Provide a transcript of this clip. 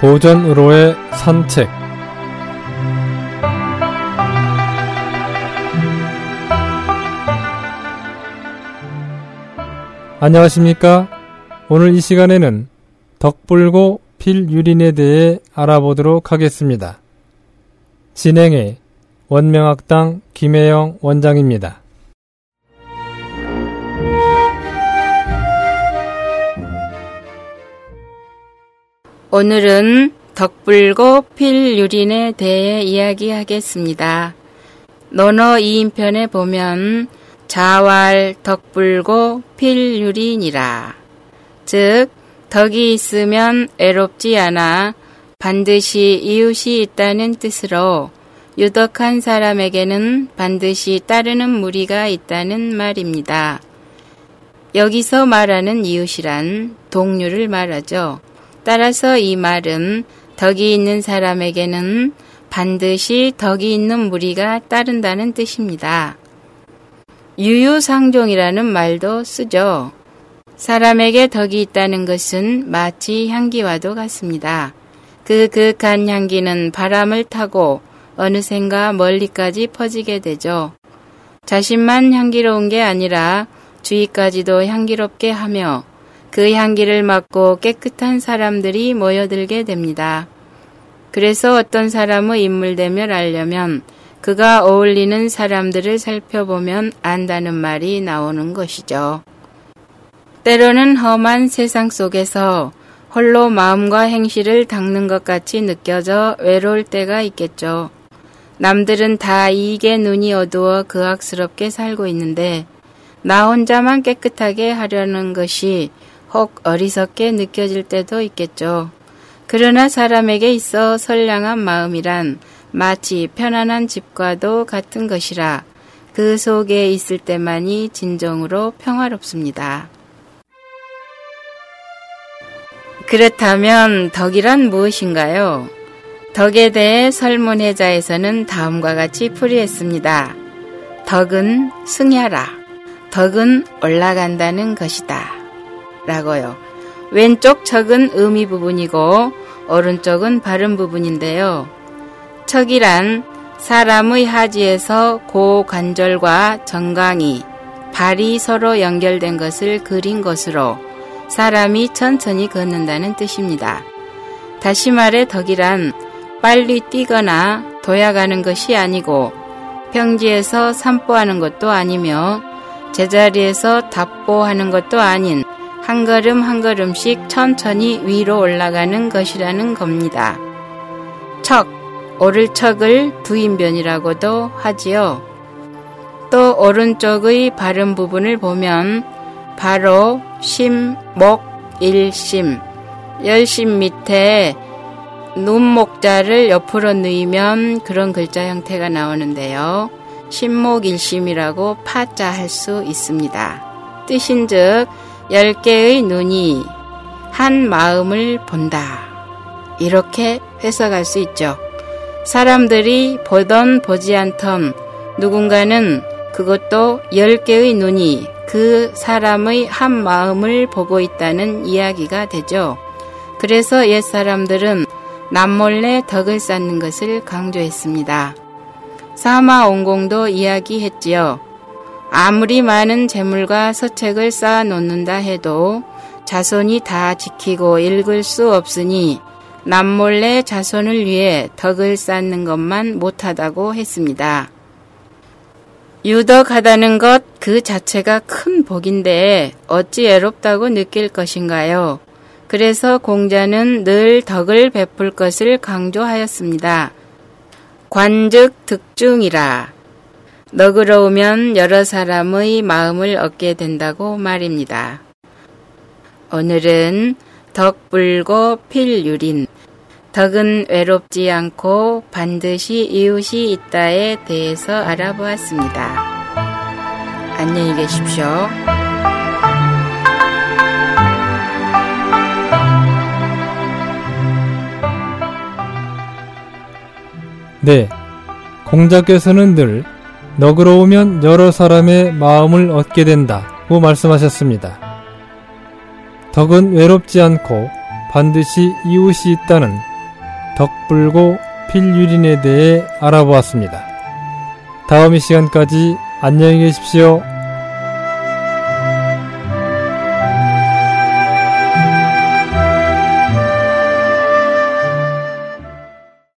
고전으로의 산책 안녕하십니까? 오늘 이 시간에는 덕불고 필유린에 대해 알아보도록 하겠습니다. 진행해 원명학당 김혜영 원장입니다. 오늘은 덕불고 필유린에 대해 이야기하겠습니다. 논어 2인편에 보면 자왈 덕불고 필유린이라. 즉, 덕이 있으면 애롭지 않아 반드시 이웃이 있다는 뜻으로 유덕한 사람에게는 반드시 따르는 무리가 있다는 말입니다. 여기서 말하는 이웃이란 동료를 말하죠. 따라서 이 말은 덕이 있는 사람에게는 반드시 덕이 있는 무리가 따른다는 뜻입니다. 유유상종이라는 말도 쓰죠. 사람에게 덕이 있다는 것은 마치 향기와도 같습니다. 그 그윽한 향기는 바람을 타고 어느샌가 멀리까지 퍼지게 되죠. 자신만 향기로운 게 아니라 주위까지도 향기롭게 하며 그 향기를 맡고 깨끗한 사람들이 모여들게 됩니다. 그래서 어떤 사람의 인물됨을 알려면 그가 어울리는 사람들을 살펴보면 안다는 말이 나오는 것이죠. 때로는 험한 세상 속에서 홀로 마음과 행실을 닦는 것 같이 느껴져 외로울 때가 있겠죠. 남들은 다 이익에 눈이 어두워 그악스럽게 살고 있는데 나 혼자만 깨끗하게 하려는 것이 혹 어리석게 느껴질 때도 있겠죠. 그러나 사람에게 있어 선량한 마음이란 마치 편안한 집과도 같은 것이라 그 속에 있을 때만이 진정으로 평화롭습니다. 그렇다면 덕이란 무엇인가요? 덕에 대해 설문해자에서는 다음과 같이 풀이했습니다. 덕은 승야라. 덕은 올라간다는 것이다. 라고요. 왼쪽 척은 의미 부분이고 오른쪽은 발음 부분인데요. 척이란 사람의 하지에서 고관절과 정강이 발이 서로 연결된 것을 그린 것으로 사람이 천천히 걷는다는 뜻입니다. 다시 말해 덕이란 빨리 뛰거나 도약하는 것이 아니고 평지에서 산보하는 것도 아니며 제자리에서 답보하는 것도 아닌 한 걸음 한 걸음씩 천천히 위로 올라가는 것이라는 겁니다. 척, 오를 척을 두인변이라고도 하지요. 또 오른쪽의 발음 부분을 보면 바로 심, 목, 일심, 열심 밑에 눈목자를 옆으로 넣으면 그런 글자 형태가 나오는데요. 심목일심이라고 파자 할 수 있습니다. 뜻인즉 열 개의 눈이 한 마음을 본다. 이렇게 해석할 수 있죠. 사람들이 보던 보지 않던 누군가는 그것도 열 개의 눈이 그 사람의 한 마음을 보고 있다는 이야기가 되죠. 그래서 옛 사람들은 남몰래 덕을 쌓는 것을 강조했습니다. 사마 온공도 이야기했지요. 아무리 많은 재물과 서책을 쌓아 놓는다 해도 자손이 다 지키고 읽을 수 없으니 남몰래 자손을 위해 덕을 쌓는 것만 못하다고 했습니다. 유덕하다는 것 그 자체가 큰 복인데 어찌 애롭다고 느낄 것인가요? 그래서 공자는 늘 덕을 베풀 것을 강조하였습니다. 관즉 득중이라. 너그러우면 여러 사람의 마음을 얻게 된다고 말입니다. 오늘은 덕 불고 필 유린, 덕은 외롭지 않고 반드시 이웃이 있다에 대해서 알아보았습니다. 안녕히 계십시오. 네. 공자께서는 늘 너그러우면 여러 사람의 마음을 얻게 된다고 말씀하셨습니다. 덕은 외롭지 않고 반드시 이웃이 있다는 덕불고 필유린에 대해 알아보았습니다. 다음 이 시간까지 안녕히 계십시오.